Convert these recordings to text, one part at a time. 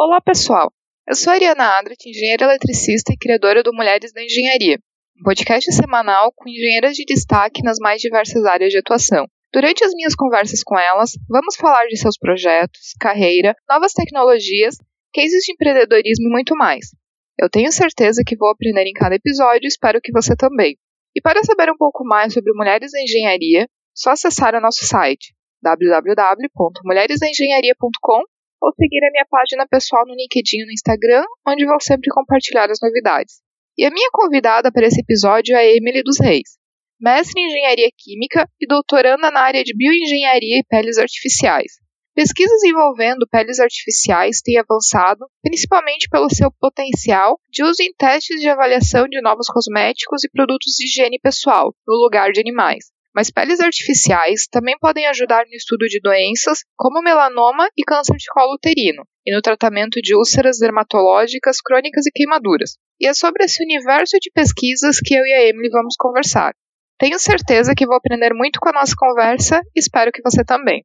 Olá, pessoal. Eu sou a Ariana Adrat, engenheira eletricista e criadora do Mulheres da Engenharia, um podcast semanal com engenheiras de destaque nas mais diversas áreas de atuação. Durante as minhas conversas com elas, vamos falar de seus projetos, carreira, novas tecnologias, cases de empreendedorismo e muito mais. Eu tenho certeza que vou aprender em cada episódio e espero que você também. E para saber um pouco mais sobre Mulheres da Engenharia, só acessar o nosso site www.mulheresdaengenharia.com ou seguir a minha página pessoal no LinkedIn no Instagram, onde vou sempre compartilhar as novidades. E a minha convidada para esse episódio é Emily dos Reis, mestre em engenharia química e doutoranda na área de bioengenharia e peles artificiais. Pesquisas envolvendo peles artificiais têm avançado, principalmente pelo seu potencial de uso em testes de avaliação de novos cosméticos e produtos de higiene pessoal, no lugar de animais mas peles artificiais também podem ajudar no estudo de doenças como melanoma e câncer de colo uterino, e no tratamento de úlceras dermatológicas crônicas e queimaduras. E é sobre esse universo de pesquisas que eu e a Emily vamos conversar. Tenho certeza que vou aprender muito com a nossa conversa e espero que você também.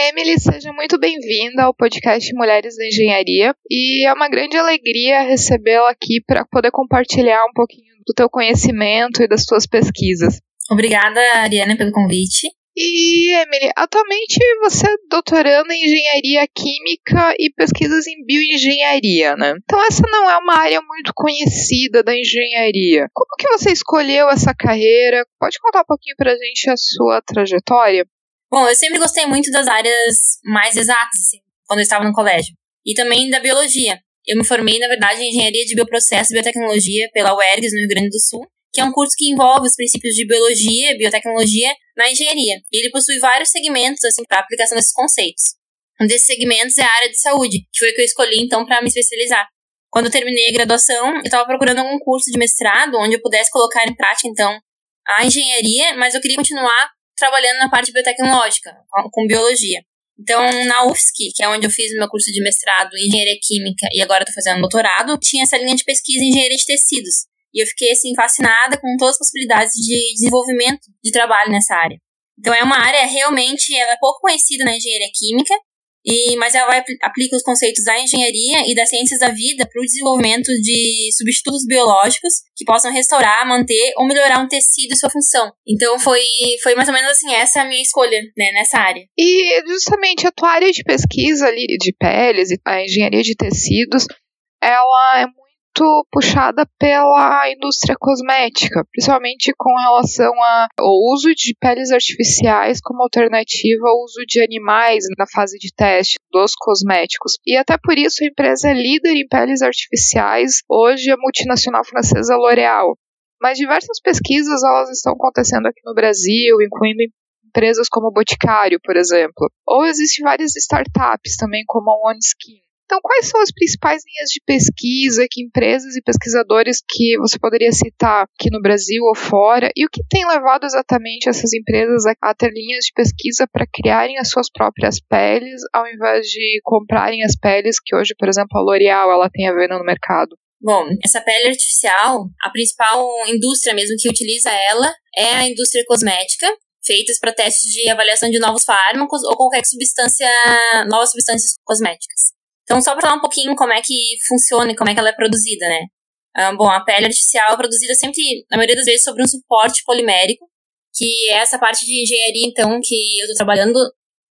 Emily, seja muito bem-vinda ao podcast Mulheres da Engenharia e é uma grande alegria recebê-la aqui para poder compartilhar um pouquinho do teu conhecimento e das tuas pesquisas. Obrigada, Ariana, pelo convite. E, Emily, atualmente você é doutorando em engenharia química e pesquisas em bioengenharia, né? Então essa não é uma área muito conhecida da engenharia. Como que você escolheu essa carreira? Pode contar um pouquinho pra gente a sua trajetória? Bom, eu sempre gostei muito das áreas mais exatas, assim, quando eu estava no colégio. E também da biologia. Eu me formei, na verdade, em Engenharia de Bioprocesso e Biotecnologia pela UERGS, no Rio Grande do Sul, que é um curso que envolve os princípios de biologia e biotecnologia na engenharia. E ele possui vários segmentos, assim, para aplicação desses conceitos. Um desses segmentos é a área de saúde, que foi o que eu escolhi, então, para me especializar. Quando eu terminei a graduação, eu estava procurando algum curso de mestrado onde eu pudesse colocar em prática, então, a engenharia, mas eu queria continuar trabalhando na parte biotecnológica, com, com biologia. Então, na UFSC, que é onde eu fiz meu curso de mestrado em engenharia química e agora estou fazendo doutorado, tinha essa linha de pesquisa em engenharia de tecidos. E eu fiquei, assim, fascinada com todas as possibilidades de desenvolvimento de trabalho nessa área. Então, é uma área realmente, ela é pouco conhecida na engenharia química, e, mas ela vai, aplica os conceitos da engenharia e das ciências da vida para o desenvolvimento de substitutos biológicos que possam restaurar, manter ou melhorar um tecido e sua função. Então foi, foi mais ou menos assim, essa é a minha escolha né, nessa área. E justamente a tua área de pesquisa ali de peles e a engenharia de tecidos, ela é muito puxada pela indústria cosmética, principalmente com relação ao uso de peles artificiais como alternativa ao uso de animais na fase de teste dos cosméticos. E até por isso a empresa é líder em peles artificiais hoje a multinacional francesa L'Oréal. Mas diversas pesquisas elas estão acontecendo aqui no Brasil, incluindo empresas como o Boticário, por exemplo. Ou existem várias startups também, como a OneSkin então, quais são as principais linhas de pesquisa que empresas e pesquisadores que você poderia citar aqui no Brasil ou fora? E o que tem levado exatamente essas empresas a, ter linhas de pesquisa para criarem as suas próprias peles, ao invés de comprarem as peles que hoje, por exemplo, a L'Oréal ela tem a venda no mercado? Bom, essa pele artificial, a principal indústria mesmo que utiliza ela é a indústria cosmética, feitas para testes de avaliação de novos fármacos ou qualquer substância, novas substâncias cosméticas. Então, só para falar um pouquinho como é que funciona e como é que ela é produzida, né? Um, bom, a pele artificial é produzida sempre, na maioria das vezes, sobre um suporte polimérico, que é essa parte de engenharia, então, que eu estou trabalhando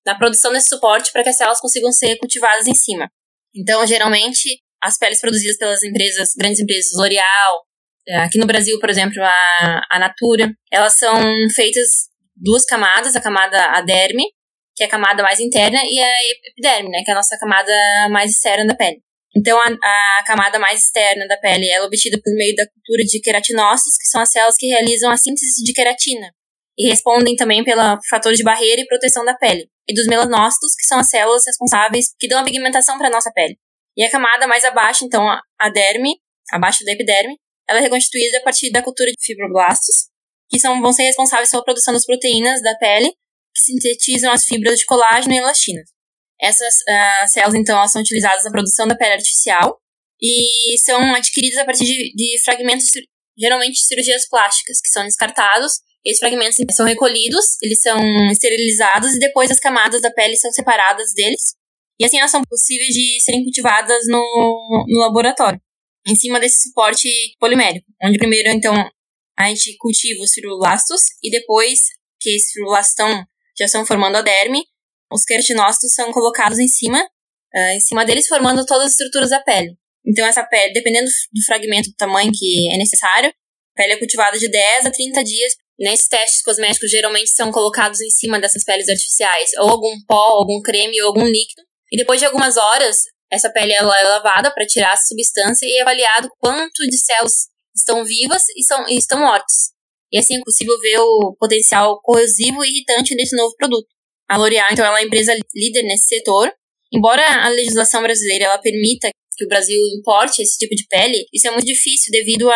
na produção desse suporte para que as células consigam ser cultivadas em cima. Então, geralmente, as peles produzidas pelas empresas, grandes empresas, L'Oréal, é, aqui no Brasil, por exemplo, a, a Natura, elas são feitas duas camadas, a camada aderme, que é a camada mais interna, e a epiderme, né, que é a nossa camada mais externa da pele. Então, a, a camada mais externa da pele é obtida por meio da cultura de queratinócitos, que são as células que realizam a síntese de queratina, e respondem também pelo fator de barreira e proteção da pele, e dos melanócitos, que são as células responsáveis que dão a pigmentação para a nossa pele. E a camada mais abaixo, então, a derme, abaixo da epiderme, ela é reconstituída a partir da cultura de fibroblastos, que são, vão ser responsáveis pela produção das proteínas da pele sintetizam as fibras de colágeno e elastina. Essas uh, células, então, elas são utilizadas na produção da pele artificial e são adquiridas a partir de, de fragmentos geralmente cirurgias plásticas, que são descartados. Esses fragmentos são recolhidos, eles são esterilizados e depois as camadas da pele são separadas deles. E assim elas são possíveis de serem cultivadas no, no laboratório, em cima desse suporte polimérico, onde primeiro então a gente cultiva os fibroblastos e depois que esses fibroblastos estão, já estão formando a derme, os queratinócitos são colocados em cima, uh, em cima deles formando todas as estruturas da pele. Então essa pele, dependendo do fragmento do tamanho que é necessário, a pele é cultivada de 10 a 30 dias. Nesses testes cosméticos geralmente são colocados em cima dessas peles artificiais, ou algum pó, algum creme ou algum líquido. E depois de algumas horas, essa pele é lavada para tirar essa substância e é avaliado quanto de células estão vivas e, são, e estão mortas. E assim é possível ver o potencial corrosivo e irritante desse novo produto. A L'Oréal, então, é uma empresa líder nesse setor. Embora a legislação brasileira ela permita que o Brasil importe esse tipo de pele, isso é muito difícil devido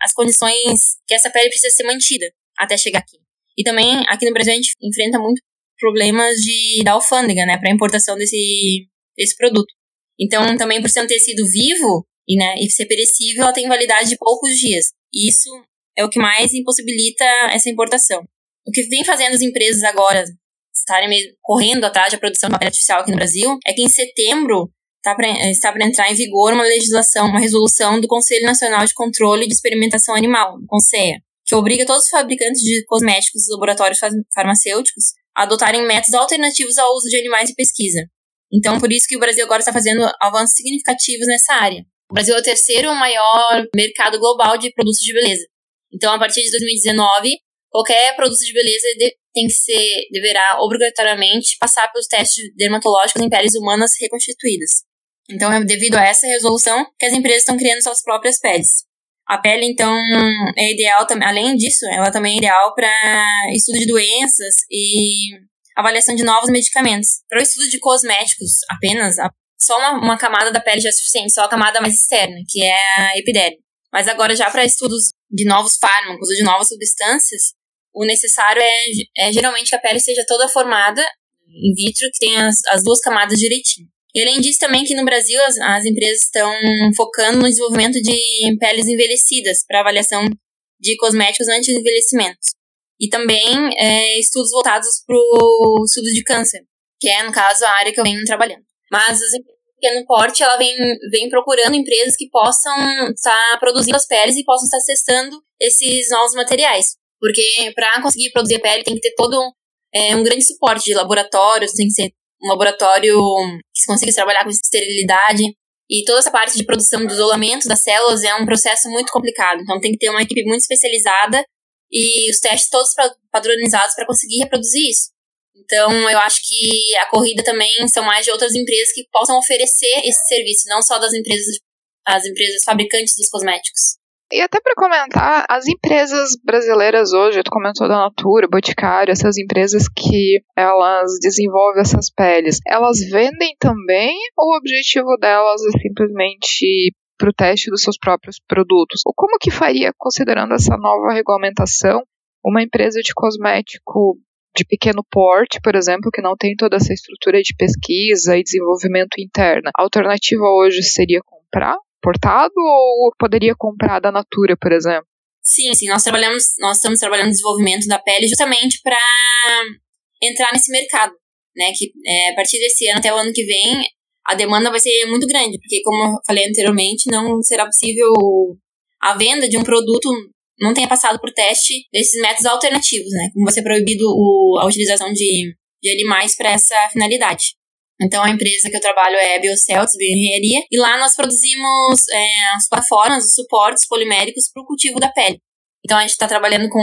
às condições que essa pele precisa ser mantida até chegar aqui. E também aqui no Brasil a gente enfrenta muito problemas de da alfândega, né, para importação desse desse produto. Então, também por ser um tecido vivo e, né, e ser perecível, ela tem validade de poucos dias. E isso é o que mais impossibilita essa importação. O que vem fazendo as empresas agora estarem correndo atrás da produção de papel artificial aqui no Brasil é que em setembro tá pra, está para entrar em vigor uma legislação, uma resolução do Conselho Nacional de Controle de Experimentação Animal, CONSEA, que obriga todos os fabricantes de cosméticos e laboratórios farmacêuticos a adotarem métodos alternativos ao uso de animais em pesquisa. Então, por isso que o Brasil agora está fazendo avanços significativos nessa área. O Brasil é o terceiro maior mercado global de produtos de beleza. Então, a partir de 2019, qualquer produto de beleza tem que ser, deverá obrigatoriamente passar pelos testes dermatológicos em peles humanas reconstituídas. Então, é devido a essa resolução que as empresas estão criando suas próprias peles. A pele, então, é ideal também, além disso, ela também é ideal para estudo de doenças e avaliação de novos medicamentos. Para o estudo de cosméticos apenas, só uma, uma, camada da pele já é suficiente, só a camada mais externa, que é a epiderme. Mas agora, já para estudos de novos fármacos ou de novas substâncias, o necessário é, é geralmente que a pele seja toda formada in vitro, que tenha as, as duas camadas direitinho. E além disso, também que no Brasil as, as empresas estão focando no desenvolvimento de peles envelhecidas para avaliação de cosméticos antes do envelhecimento. E também é, estudos voltados para o estudo de câncer, que é, no caso, a área que eu venho trabalhando. Mas as empresas pequeno porte, ela vem, vem procurando empresas que possam estar produzindo as peles e possam estar testando esses novos materiais. Porque para conseguir produzir pele tem que ter todo é, um grande suporte de laboratórios, tem que ser um laboratório que consiga trabalhar com esterilidade. E toda essa parte de produção do isolamento das células é um processo muito complicado. Então tem que ter uma equipe muito especializada e os testes todos padronizados para conseguir reproduzir isso. Então eu acho que a corrida também são mais de outras empresas que possam oferecer esse serviço, não só das empresas, as empresas fabricantes dos cosméticos. E até para comentar, as empresas brasileiras hoje, tu comentou da Natura, Boticário, essas empresas que elas desenvolvem essas peles, elas vendem também ou o objetivo delas é simplesmente para o teste dos seus próprios produtos? Ou como que faria, considerando essa nova regulamentação, uma empresa de cosmético de pequeno porte, por exemplo, que não tem toda essa estrutura de pesquisa e desenvolvimento interna? A alternativa hoje seria comprar importado ou poderia comprar da Natura, por exemplo? Sim, sim, nós trabalhamos, nós estamos trabalhando no desenvolvimento da pele justamente para entrar nesse mercado, né? Que é, a partir desse ano até o ano que vem a demanda vai ser muito grande, porque como eu falei anteriormente, não será possível a venda de um produto não tenha passado por teste desses métodos alternativos, né? Como vai ser proibido o, a utilização de, de animais para essa finalidade. Então, a empresa que eu trabalho é Biocelts, Bioengenharia, e lá nós produzimos é, as plataformas, os suportes poliméricos para o cultivo da pele. Então, a gente está trabalhando com,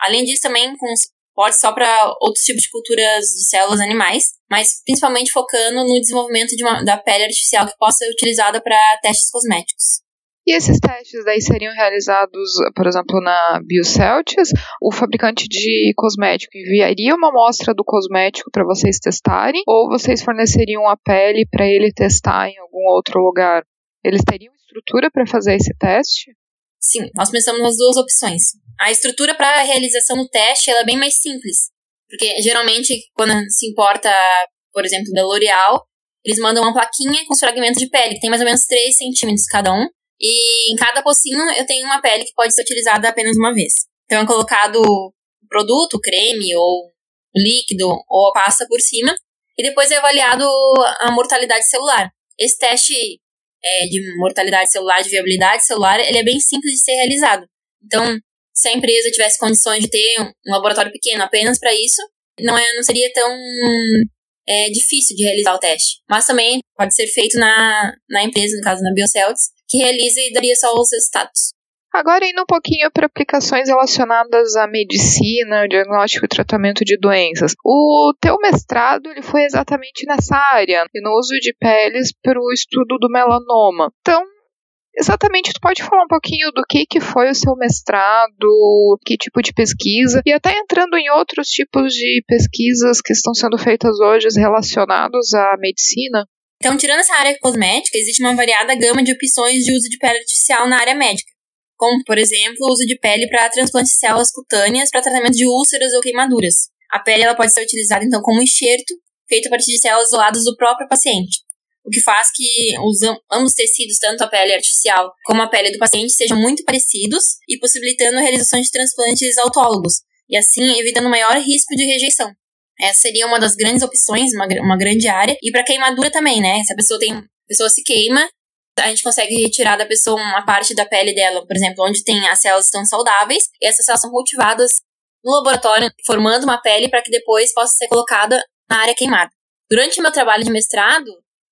além disso, também com suporte só para outros tipos de culturas de células animais, mas principalmente focando no desenvolvimento de uma, da pele artificial que possa ser utilizada para testes cosméticos. E esses testes daí seriam realizados, por exemplo, na Bioceltics? O fabricante de cosmético enviaria uma amostra do cosmético para vocês testarem? Ou vocês forneceriam a pele para ele testar em algum outro lugar? Eles teriam estrutura para fazer esse teste? Sim, nós pensamos nas duas opções. A estrutura para a realização do teste é bem mais simples, porque geralmente quando se importa, por exemplo, da L'Oreal, eles mandam uma plaquinha com os fragmentos de pele, que tem mais ou menos 3 centímetros cada um, E em cada pocinho eu tenho uma pele que pode ser utilizada apenas uma vez. Então é colocado produto, creme ou líquido ou pasta por cima e depois é avaliado a mortalidade celular. Esse teste é, de mortalidade celular, de viabilidade celular, ele é bem simples de ser realizado. Então, se a empresa tivesse condições de ter um laboratório pequeno apenas para isso, não, é, não seria tão é, difícil de realizar o teste. Mas também pode ser feito na, na empresa, no caso na Biocells, que realiza e daria só os resultados. Agora indo um pouquinho para aplicações relacionadas à medicina, diagnóstico e tratamento de doenças. O teu mestrado ele foi exatamente nessa área, no uso de peles para o estudo do melanoma. Então, exatamente, tu pode falar um pouquinho do que, que foi o seu mestrado, que tipo de pesquisa, e até entrando em outros tipos de pesquisas que estão sendo feitas hoje relacionados à medicina? Então, tirando essa área cosmética, existe uma variada gama de opções de uso de pele artificial na área médica como, por exemplo, o uso de pele para transplante de células cutâneas para tratamento de úlceras ou queimaduras. A pele ela pode ser utilizada, então, como enxerto, feito a partir de células isoladas do próprio paciente, o que faz que os ambos tecidos, tanto a pele artificial como a pele do paciente, sejam muito parecidos e possibilitando a realização de transplantes autólogos, e assim evitando maior risco de rejeição. Essa seria uma das grandes opções, uma, uma grande área. E para queimadura também, né? Se a pessoa tem, a pessoa se queima, a gente consegue retirar da pessoa uma parte da pele dela, por exemplo, onde tem as células estão saudáveis, e essas células são cultivadas no laboratório, formando uma pele para que depois possa ser colocada na área queimada. Durante o meu trabalho de mestrado,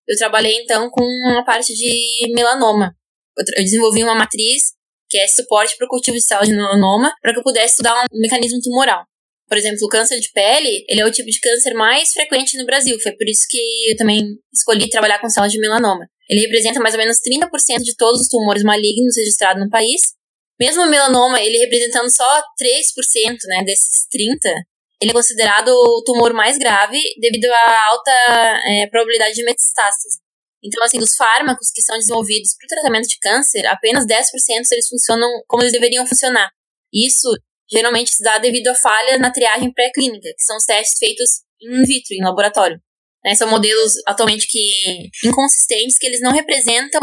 eu trabalhei então com uma parte de melanoma. Eu desenvolvi uma matriz que é suporte para o cultivo de células de melanoma, para que eu pudesse estudar um mecanismo tumoral. Por exemplo, o câncer de pele, ele é o tipo de câncer mais frequente no Brasil. Foi por isso que eu também escolhi trabalhar com células de melanoma. Ele representa mais ou menos 30% de todos os tumores malignos registrados no país. Mesmo o melanoma, ele representando só 3% né, desses 30%, ele é considerado o tumor mais grave devido à alta é, probabilidade de metastástase. Então, assim, dos fármacos que são desenvolvidos para o tratamento de câncer, apenas 10% eles funcionam como eles deveriam funcionar. Isso geralmente se dá devido a falha na triagem pré-clínica, que são os testes feitos in vitro, em laboratório. Né, são modelos atualmente que inconsistentes, que eles não representam,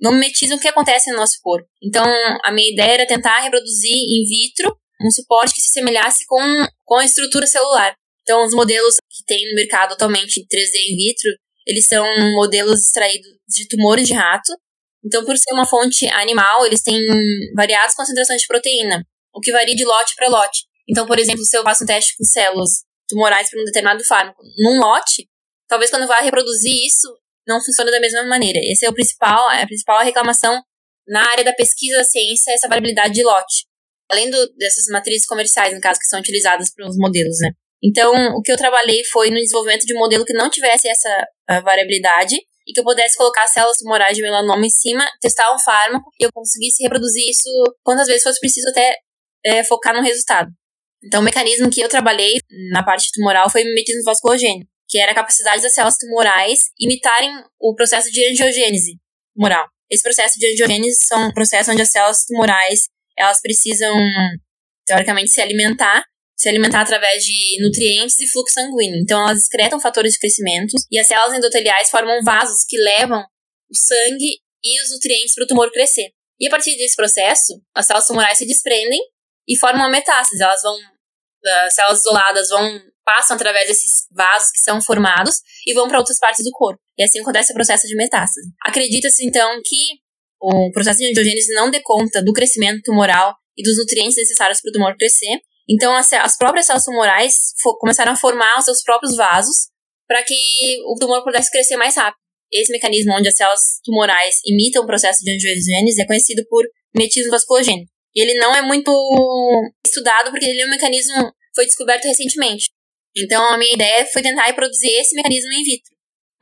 não mimetizam o que acontece no nosso corpo. Então, a minha ideia era tentar reproduzir in vitro um suporte que se semelhasse com, com a estrutura celular. Então, os modelos que tem no mercado atualmente 3D in vitro, eles são modelos extraídos de tumores de rato. Então, por ser uma fonte animal, eles têm variadas concentrações de proteína, o que varia de lote para lote. Então, por exemplo, se eu faço um teste com células tumorais para um determinado fármaco num lote, talvez quando vá reproduzir isso, não funcione da mesma maneira. Esse é o principal, a principal reclamação na área da pesquisa da ciência, essa variabilidade de lote. Além do, dessas matrizes comerciais, no caso, que são utilizadas para os modelos, né? Então, o que eu trabalhei foi no desenvolvimento de um modelo que não tivesse essa variabilidade e que eu pudesse colocar células tumorais de melanoma em cima, testar um fármaco e eu conseguisse reproduzir isso quantas vezes fosse preciso até é, focar no resultado. Então, o mecanismo que eu trabalhei na parte tumoral foi mimetismo vasculogênico que era a capacidade das células tumorais imitarem o processo de angiogênese tumoral. Esse processo de angiogênese são um processo onde as células tumorais elas precisam, teoricamente, se alimentar, se alimentar através de nutrientes e fluxo sanguíneo. Então, elas excretam fatores de crescimento e as células endoteliais formam vasos que levam o sangue e os nutrientes para o tumor crescer. E a partir desse processo, as células tumorais se desprendem e formam uma metástase. Elas vão, as células isoladas vão passam através desses vasos que são formados e vão para outras partes do corpo. E assim acontece o processo de metástase. Acredita-se, então, que o processo de angiogênese não dê conta do crescimento tumoral e dos nutrientes necessários para o tumor crescer. Então, as, as próprias células tumorais começaram a formar os seus próprios vasos para que o tumor pudesse crescer mais rápido. Esse mecanismo onde as células tumorais imitam o processo de angiogênese é conhecido por metismo vasculogênico. E ele não é muito estudado porque ele é um mecanismo foi descoberto recentemente. Então, a minha ideia foi tentar reproduzir esse mecanismo in vitro,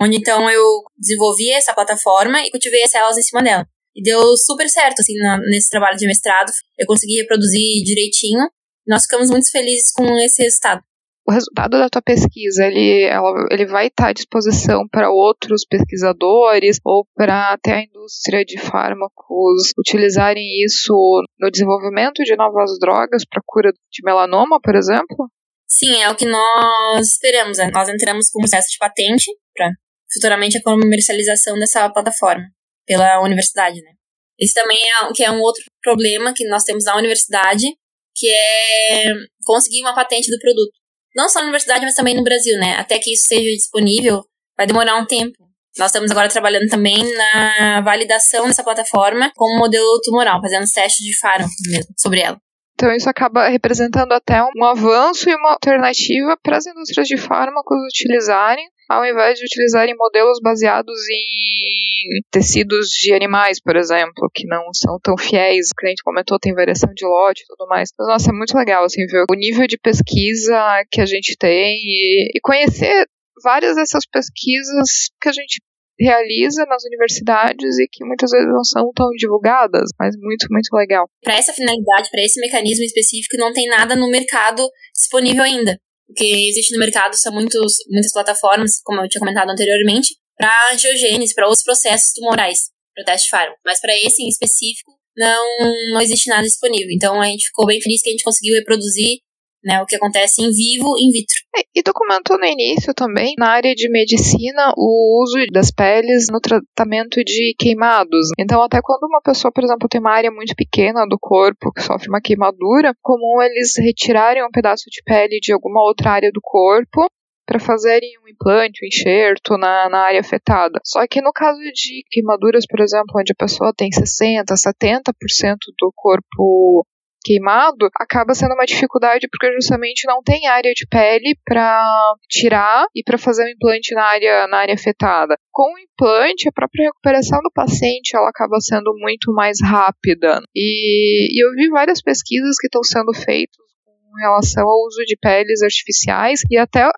onde então eu desenvolvi essa plataforma e cultivei as células em cima dela. E deu super certo, assim, na, nesse trabalho de mestrado. Eu consegui reproduzir direitinho. Nós ficamos muito felizes com esse resultado. O resultado da tua pesquisa, ele, ela, ele vai estar à disposição para outros pesquisadores ou para até a indústria de fármacos utilizarem isso no desenvolvimento de novas drogas para cura de melanoma, por exemplo? Sim, é o que nós esperamos. Né? Nós entramos com um processo de patente para futuramente a comercialização dessa plataforma pela universidade, né? Esse também é, que é um outro problema que nós temos na universidade, que é conseguir uma patente do produto. Não só na universidade, mas também no Brasil, né? Até que isso seja disponível, vai demorar um tempo. Nós estamos agora trabalhando também na validação dessa plataforma como modelo tumoral, fazendo testes de fármaco mesmo sobre ela. Então isso acaba representando até um avanço e uma alternativa para as indústrias de fármacos utilizarem, ao invés de utilizarem modelos baseados em tecidos de animais, por exemplo, que não são tão fiéis. O cliente comentou tem variação de lote e tudo mais. Mas, nossa, é muito legal assim ver o nível de pesquisa que a gente tem e, e conhecer várias dessas pesquisas que a gente realiza nas universidades e que muitas vezes não são tão divulgadas, mas muito, muito legal. Para essa finalidade, para esse mecanismo específico, não tem nada no mercado disponível ainda. O que existe no mercado são muitos, muitas plataformas, como eu tinha comentado anteriormente, para angiogênese, para outros processos tumorais, para teste fármaco. Mas para esse em específico, não, não existe nada disponível. Então a gente ficou bem feliz que a gente conseguiu reproduzir né, o que acontece em vivo in vitro. É, e documentou no início também, na área de medicina, o uso das peles no tratamento de queimados. Então, até quando uma pessoa, por exemplo, tem uma área muito pequena do corpo que sofre uma queimadura, comum eles retirarem um pedaço de pele de alguma outra área do corpo para fazerem um implante, um enxerto na, na área afetada. Só que no caso de queimaduras, por exemplo, onde a pessoa tem 60%, 70% do corpo queimado, acaba sendo uma dificuldade porque justamente não tem área de pele para tirar e para fazer o implante na área, na área afetada. Com o implante, a própria recuperação do paciente ela acaba sendo muito mais rápida. E, e eu vi várias pesquisas que estão sendo feitas com relação ao uso de peles artificiais e até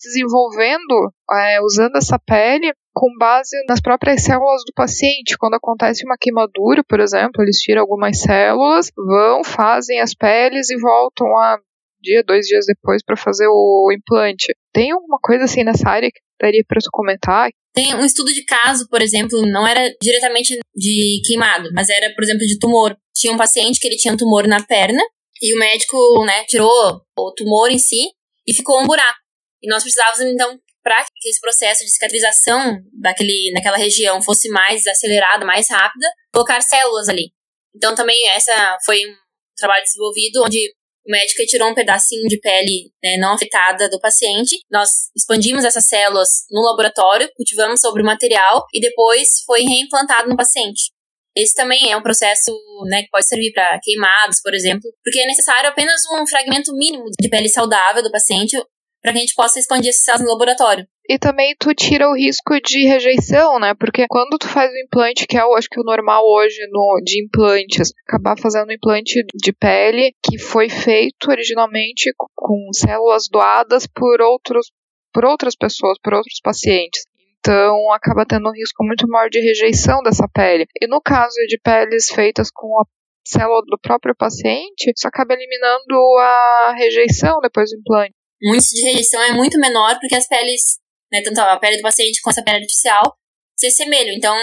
desenvolvendo, é, usando essa pele com base nas próprias células do paciente. Quando acontece uma queimadura, por exemplo, eles tiram algumas células, vão, fazem as peles e voltam a dia, dois dias depois para fazer o implante. Tem alguma coisa assim nessa área que daria para tu comentar? Tem um estudo de caso, por exemplo, não era diretamente de queimado, mas era, por exemplo, de tumor. Tinha um paciente que ele tinha um tumor na perna e o médico, né, tirou o tumor em si e ficou um buraco. E nós precisávamos, então, para que esse processo de cicatrização daquele, naquela região fosse mais acelerado, mais rápido, colocar células ali. Então, também essa foi um trabalho desenvolvido onde o médico tirou um pedacinho de pele né, não afetada do paciente. Nós expandimos essas células no laboratório, cultivamos sobre o material e depois foi reimplantado no paciente. Esse também é um processo né, que pode servir para queimados, por exemplo, porque é necessário apenas um fragmento mínimo de pele saudável do paciente para que a gente possa expandir esses células no laboratório. E também tu tira o risco de rejeição, né? Porque quando tu faz o implante, que é o, acho que o normal hoje no, de implantes, acabar fazendo um implante de pele que foi feito originalmente com células doadas por outros por outras pessoas, por outros pacientes. Então acaba tendo um risco muito maior de rejeição dessa pele. E no caso de peles feitas com a célula do próprio paciente, isso acaba eliminando a rejeição depois do implante o índice de rejeição é muito menor porque as peles, né, tanto a pele do paciente quanto a pele artificial, se assemelham. Então,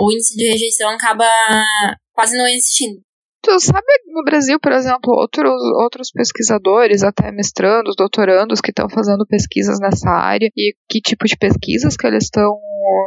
o índice de rejeição acaba quase não existindo. Tu sabe no Brasil, por exemplo, outros, outros pesquisadores, até mestrandos, doutorandos, que estão fazendo pesquisas nessa área e que tipo de pesquisas que eles estão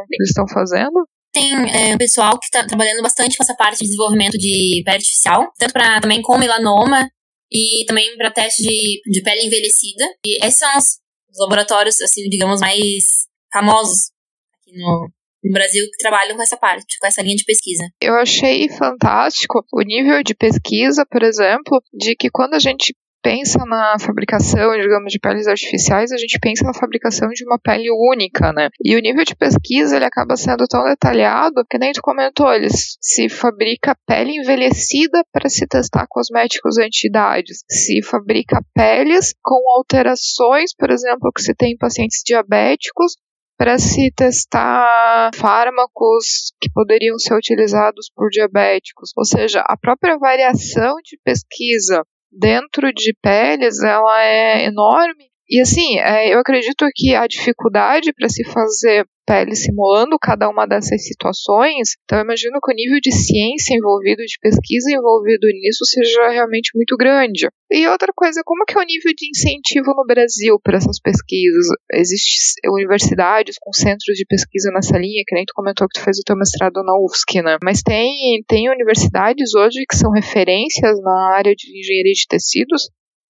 que eles estão fazendo? Tem é, pessoal que está trabalhando bastante com essa parte de desenvolvimento de pele artificial, tanto para também com melanoma e também para teste de, de pele envelhecida. E esses são os, os laboratórios, assim, digamos, mais famosos aqui no, no Brasil que trabalham com essa parte, com essa linha de pesquisa. Eu achei fantástico o nível de pesquisa, por exemplo, de que quando a gente pensa na fabricação, digamos, de peles artificiais, a gente pensa na fabricação de uma pele única, né? E o nível de pesquisa, ele acaba sendo tão detalhado que nem tu comentou, eles se fabrica pele envelhecida para se testar cosméticos anti-idades, se fabrica peles com alterações, por exemplo, que se tem em pacientes diabéticos, para se testar fármacos que poderiam ser utilizados por diabéticos. Ou seja, a própria variação de pesquisa dentro de peles ela é enorme. E assim, é, eu acredito que a dificuldade para se fazer pele simulando cada uma dessas situações. Então, eu imagino que o nível de ciência envolvido, de pesquisa envolvido nisso, seja realmente muito grande. E outra coisa, como que é o nível de incentivo no Brasil para essas pesquisas? Existem universidades com centros de pesquisa nessa linha, que nem tu comentou que tu fez o teu mestrado na UFSC, né? Mas tem, tem universidades hoje que são referências na área de engenharia de tecidos?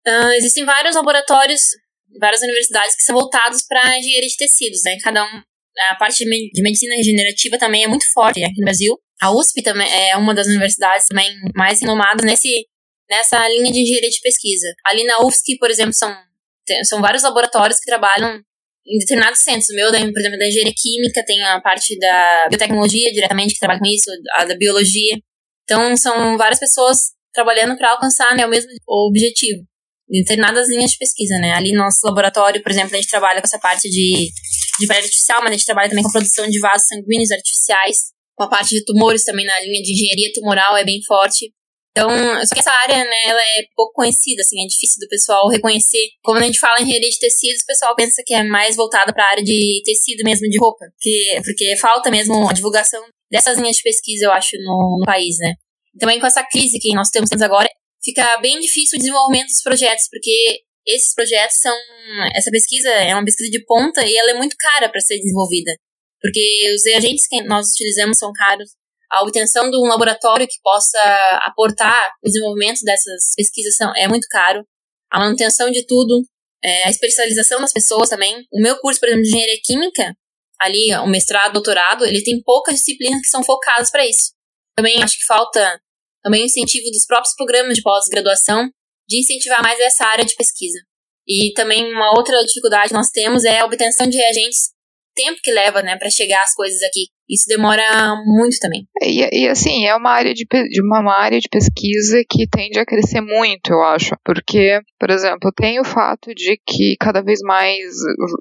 Uh, existem vários laboratórios, várias universidades que são voltados para engenharia de tecidos, né? Cada um, a parte de medicina regenerativa também é muito forte aqui no Brasil. A USP também é uma das universidades também mais renomadas nesse, nessa linha de engenharia de pesquisa. Ali na UFSC, por exemplo, são, são vários laboratórios que trabalham em determinados centros. O meu, por exemplo, da engenharia química, tem a parte da biotecnologia diretamente, que trabalha com isso, a da biologia. Então, são várias pessoas trabalhando para alcançar né, o mesmo objetivo. Em determinadas linhas de pesquisa, né? Ali no nosso laboratório, por exemplo, a gente trabalha com essa parte de, de pele artificial, mas a gente trabalha também com a produção de vasos sanguíneos artificiais, com a parte de tumores também na linha de engenharia tumoral é bem forte. Então, só que essa área, né, ela é pouco conhecida, assim, é difícil do pessoal reconhecer. Quando a gente fala em engenharia de tecidos, o pessoal pensa que é mais voltada para a área de tecido mesmo, de roupa. Porque, porque falta mesmo a divulgação dessas linhas de pesquisa, eu acho, no, no país, né. Também com essa crise que nós temos agora, fica bem difícil o desenvolvimento dos projetos, porque esses projetos são. Essa pesquisa é uma pesquisa de ponta e ela é muito cara para ser desenvolvida. Porque os reagentes que nós utilizamos são caros, a obtenção de um laboratório que possa aportar o desenvolvimento dessas pesquisas são, é muito caro. A manutenção de tudo, é, a especialização das pessoas também. O meu curso, por exemplo, de engenharia química, ali, o mestrado, doutorado, ele tem poucas disciplinas que são focadas para isso. Também acho que falta também o incentivo dos próprios programas de pós-graduação de incentivar mais essa área de pesquisa. E também uma outra dificuldade que nós temos é a obtenção de reagentes tempo que leva, né, para chegar as coisas aqui. Isso demora muito também. E, e, assim, é uma área de, de uma área de pesquisa que tende a crescer muito, eu acho. Porque, por exemplo, tem o fato de que cada vez mais,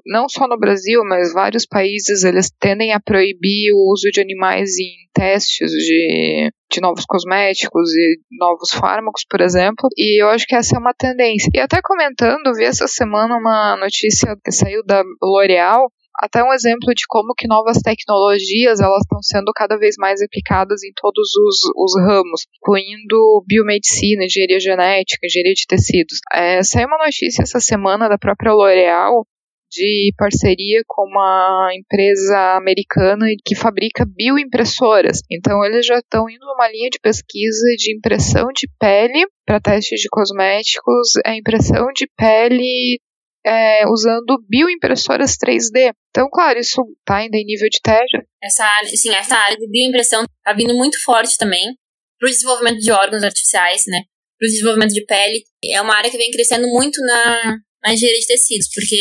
não só no Brasil, mas vários países, eles tendem a proibir o uso de animais em testes de, de novos cosméticos e novos fármacos, por exemplo, e eu acho que essa é uma tendência. E até comentando, vi essa semana uma notícia que saiu da L'Oréal, até um exemplo de como que novas tecnologias elas estão sendo cada vez mais aplicadas em todos os, os ramos, incluindo biomedicina, engenharia genética, engenharia de tecidos. É, saiu uma notícia essa semana da própria L'Oréal de parceria com uma empresa americana que fabrica bioimpressoras. Então, eles já estão indo numa linha de pesquisa de impressão de pele para testes de cosméticos, a impressão de pele é, usando bioimpressoras 3D. Então, claro, isso está ainda em nível de teste. Essa área, sim, essa área de bioimpressão está vindo muito forte também para o desenvolvimento de órgãos artificiais, né? Para o desenvolvimento de pele. É uma área que vem crescendo muito na, na engenharia de tecidos, porque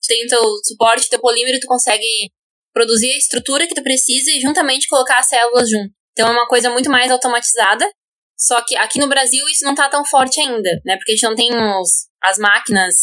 tu tem o teu suporte, teu polímero, tu consegue produzir a estrutura que tu precisa e juntamente colocar as células junto. Então é uma coisa muito mais automatizada. Só que aqui no Brasil isso não está tão forte ainda, né? Porque a gente não tem os, as máquinas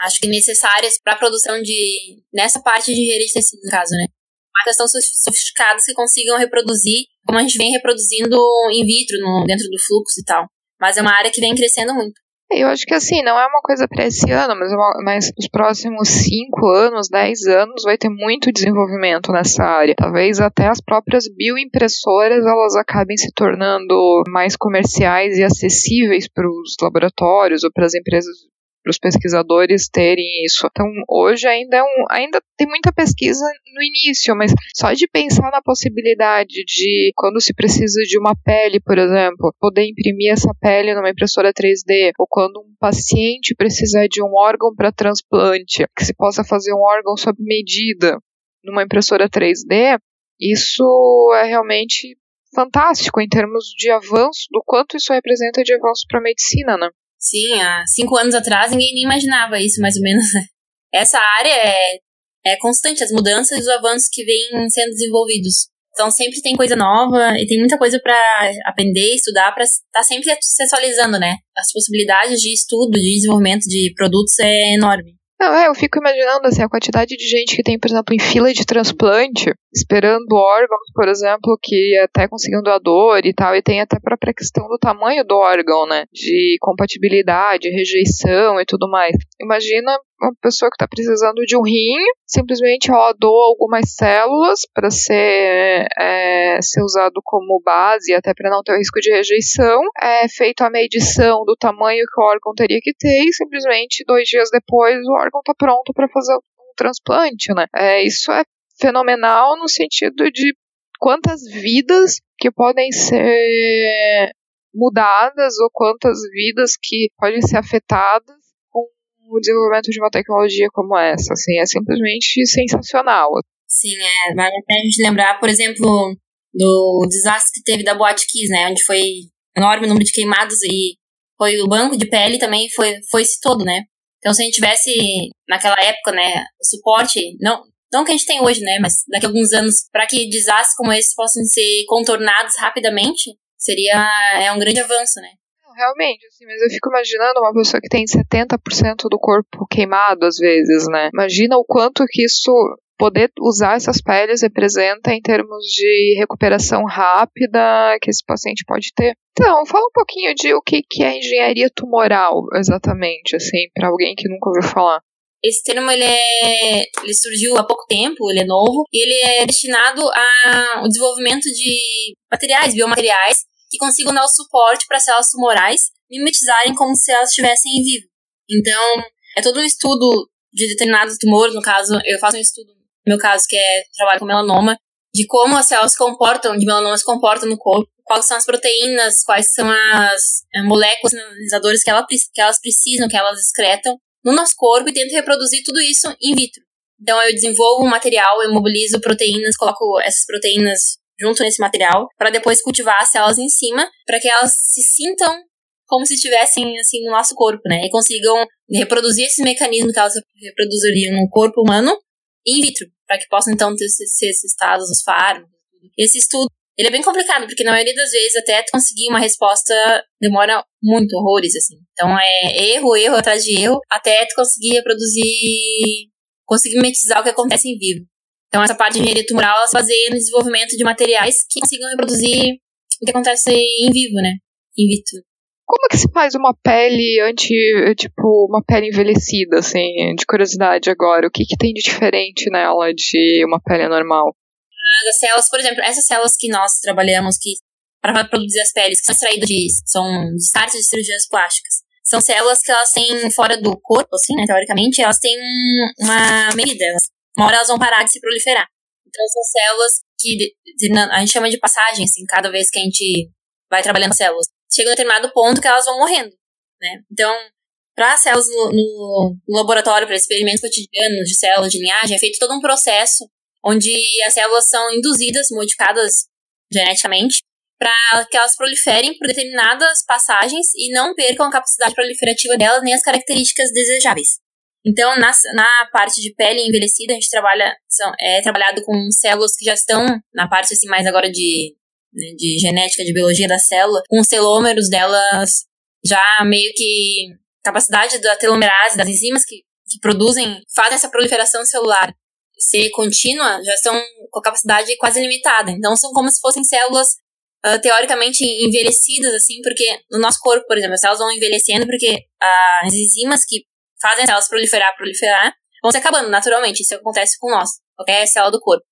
acho que necessárias para a produção de. nessa parte de engenharia de tecido, no caso, né? Máquinas tão sofisticadas que consigam reproduzir, como a gente vem reproduzindo in vitro, no, dentro do fluxo e tal. Mas é uma área que vem crescendo muito. Eu acho que assim, não é uma coisa para esse ano, mas, é uma, mas nos próximos 5 anos, 10 anos, vai ter muito desenvolvimento nessa área. Talvez até as próprias bioimpressoras elas acabem se tornando mais comerciais e acessíveis para os laboratórios ou para as empresas para os pesquisadores terem isso. Então, hoje ainda é um, ainda tem muita pesquisa no início, mas só de pensar na possibilidade de quando se precisa de uma pele, por exemplo, poder imprimir essa pele numa impressora 3D, ou quando um paciente precisar de um órgão para transplante, que se possa fazer um órgão sob medida numa impressora 3D, isso é realmente fantástico em termos de avanço, do quanto isso representa de avanço para a medicina, né? Sim, há cinco anos atrás ninguém nem imaginava isso, mais ou menos. Essa área é, é constante, as mudanças e os avanços que vêm sendo desenvolvidos. Então sempre tem coisa nova e tem muita coisa para aprender, estudar, para estar tá sempre se atualizando, né? As possibilidades de estudo, de desenvolvimento de produtos é enorme. Não, é, eu fico imaginando assim, a quantidade de gente que tem, por exemplo, em fila de transplante, esperando órgãos, por exemplo, que até conseguir um doador e tal, e tem até a própria questão do tamanho do órgão, né? De compatibilidade, rejeição e tudo mais. Imagina uma pessoa que está precisando de um rim, simplesmente ela doa algumas células para ser, é, ser usado como base, até para não ter o risco de rejeição. É feita a medição do tamanho que o órgão teria que ter e simplesmente dois dias depois o órgão está pronto para fazer transplante, né? É, isso é fenomenal no sentido de quantas vidas que podem ser mudadas ou quantas vidas que podem ser afetadas com o desenvolvimento de uma tecnologia como essa. Assim, é simplesmente sensacional. Sim, é, vale a pena a gente lembrar, por exemplo, do desastre que teve da Boate Kiss, né, onde foi enorme número de queimados e foi o banco de pele também foi foi esse todo, né? Então se a gente tivesse naquela época, né, suporte, não não que a gente tem hoje, né, mas daqui a alguns anos, para que desastres como esse possam ser contornados rapidamente, seria é um grande avanço, né? Realmente, assim, mas eu fico imaginando uma pessoa que tem 70% do corpo queimado às vezes, né? Imagina o quanto que isso poder usar essas peles representa em termos de recuperação rápida que esse paciente pode ter. Então, fala um pouquinho de o que, que é engenharia tumoral, exatamente, assim, para alguém que nunca ouviu falar. Esse termo ele, é, ele surgiu há pouco tempo, ele é novo, e ele é destinado ao desenvolvimento de materiais, biomateriais, que consigam dar o suporte para células tumorais mimetizarem como se elas estivessem em vivo. Então, é todo um estudo de determinados tumores, no caso, eu faço um estudo, no meu caso, que é trabalho com melanoma, de como as células se comportam, de melanoma se comportam no corpo, quais são as proteínas, quais são as é, moléculas sinalizadoras que, ela, que elas precisam, que elas excretam no nosso corpo e tento reproduzir tudo isso in vitro. Então eu desenvolvo um material, eu mobilizo proteínas, coloco essas proteínas junto nesse material, para depois cultivar as células em cima, para que elas se sintam como se estivessem assim no nosso corpo, né? E consigam reproduzir esse mecanismo que elas reproduziriam no corpo humano in vitro, para que possam então ter, ser testados os fármacos. Esse estudo ele é bem complicado, porque na maioria das vezes até conseguir uma resposta demora muito, horrores, assim. Então é erro, erro atrás de erro, até tu conseguir reproduzir, conseguir mimetizar o que acontece em vivo. Então, essa parte de engenharia tumoral ela se baseia no desenvolvimento de materiais que consigam reproduzir o que acontece em vivo, né? In vitro. Como é que se faz uma pele anti, tipo, uma pele envelhecida, assim, de curiosidade agora? O que, que tem de diferente nela de uma pele normal? As células, por exemplo, essas células que nós trabalhamos que para produzir as peles, que são extraídas de, são descartes de cirurgias plásticas. São células que elas têm fora do corpo, assim, né, teoricamente, elas têm uma medida, elas uma hora elas vão parar de se proliferar. Então são células que a gente chama de passagem, assim, cada vez que a gente vai trabalhando células. Chega um determinado ponto que elas vão morrendo, né? Então, para células no, no, laboratório, para experimentos cotidianos de células de linhagem, é feito todo um processo onde as células são induzidas, modificadas geneticamente, para que elas proliferem por determinadas passagens e não percam a capacidade proliferativa delas nem as características desejáveis. Então, na, na parte de pele envelhecida, a gente trabalha, são, é trabalhado com células que já estão na parte assim mais agora de, né, de genética, de biologia da célula, com os telômeros delas já meio que capacidade da telomerase, das enzimas que, que produzem, fazem essa proliferação celular ser contínua, já estão com a capacidade quase limitada. Então, são como se fossem células uh, teoricamente envelhecidas, assim, porque no nosso corpo, por exemplo, as células vão envelhecendo porque as enzimas que fazem as células proliferar, proliferar, vão se acabando naturalmente. Isso acontece com nós, qualquer célula do corpo.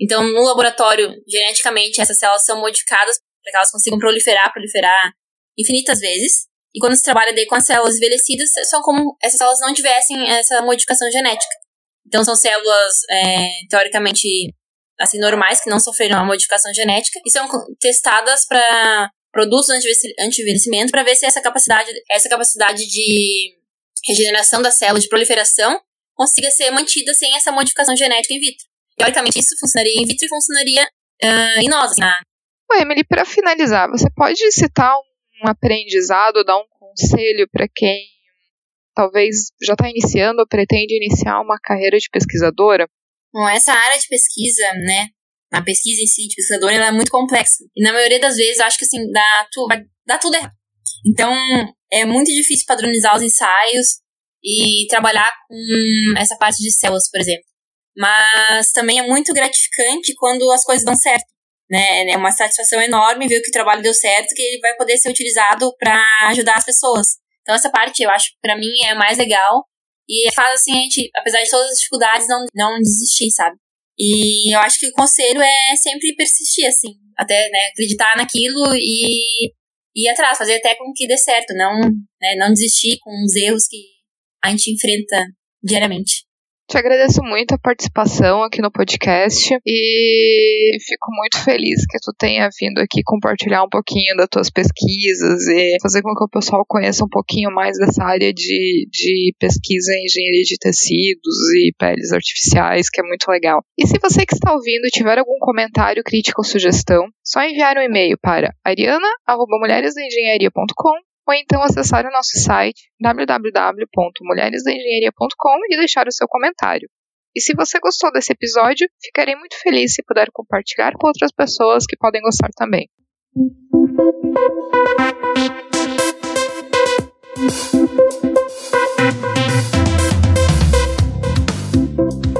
Então, no laboratório, geneticamente, essas células são modificadas para que elas consigam proliferar, proliferar infinitas vezes. E quando se trabalha daí com as células envelhecidas, são como essas células não tivessem essa modificação genética. Então, são células, é, teoricamente, assim, normais, que não sofreram uma modificação genética, e são testadas para produtos anti-envelhecimento para ver se essa capacidade, essa capacidade de regeneração da célula, de proliferação, consiga ser mantida sem essa modificação genética in vitro. Teoricamente, isso funcionaria in vitro e funcionaria uh, em nós. Né? Emily, para finalizar, você pode citar um aprendizado, dar um conselho para quem talvez já está iniciando ou pretende iniciar uma carreira de pesquisadora? Bom, essa área de pesquisa, né, a pesquisa em si de pesquisador, ela é muito complexa. E na maioria das vezes, acho que assim, dá, tu, dar tudo errado. Então, é muito difícil padronizar os ensaios e trabalhar com essa parte de células, por exemplo. Mas também é muito gratificante quando as coisas dão certo. Né? É uma satisfação enorme ver que o trabalho deu certo, que ele vai poder ser utilizado para ajudar as pessoas. Então, essa parte eu acho, para mim, é mais legal E faz assim a gente, apesar de todas as dificuldades, não, não desistir, sabe? E eu acho que o conselho é sempre persistir, assim, até né, acreditar naquilo e ir atrás, fazer até com que dê certo, não, né, não desistir com os erros que a gente enfrenta diariamente. Te agradeço muito a participação aqui no podcast e fico muito feliz que tu tenha vindo aqui compartilhar um pouquinho das tuas pesquisas e fazer com que o pessoal conheça um pouquinho mais dessa área de, de pesquisa em engenharia de tecidos e peles artificiais, que é muito legal. E se você que está ouvindo tiver algum comentário, crítica ou sugestão, só enviar um e-mail para ariana.mulheresdaengenharia.com ou então acessar o nosso site www.mulheresdaengenharia.com e deixar o seu comentário. E se você gostou desse episódio, ficarei muito feliz se puder compartilhar com outras pessoas que podem gostar também.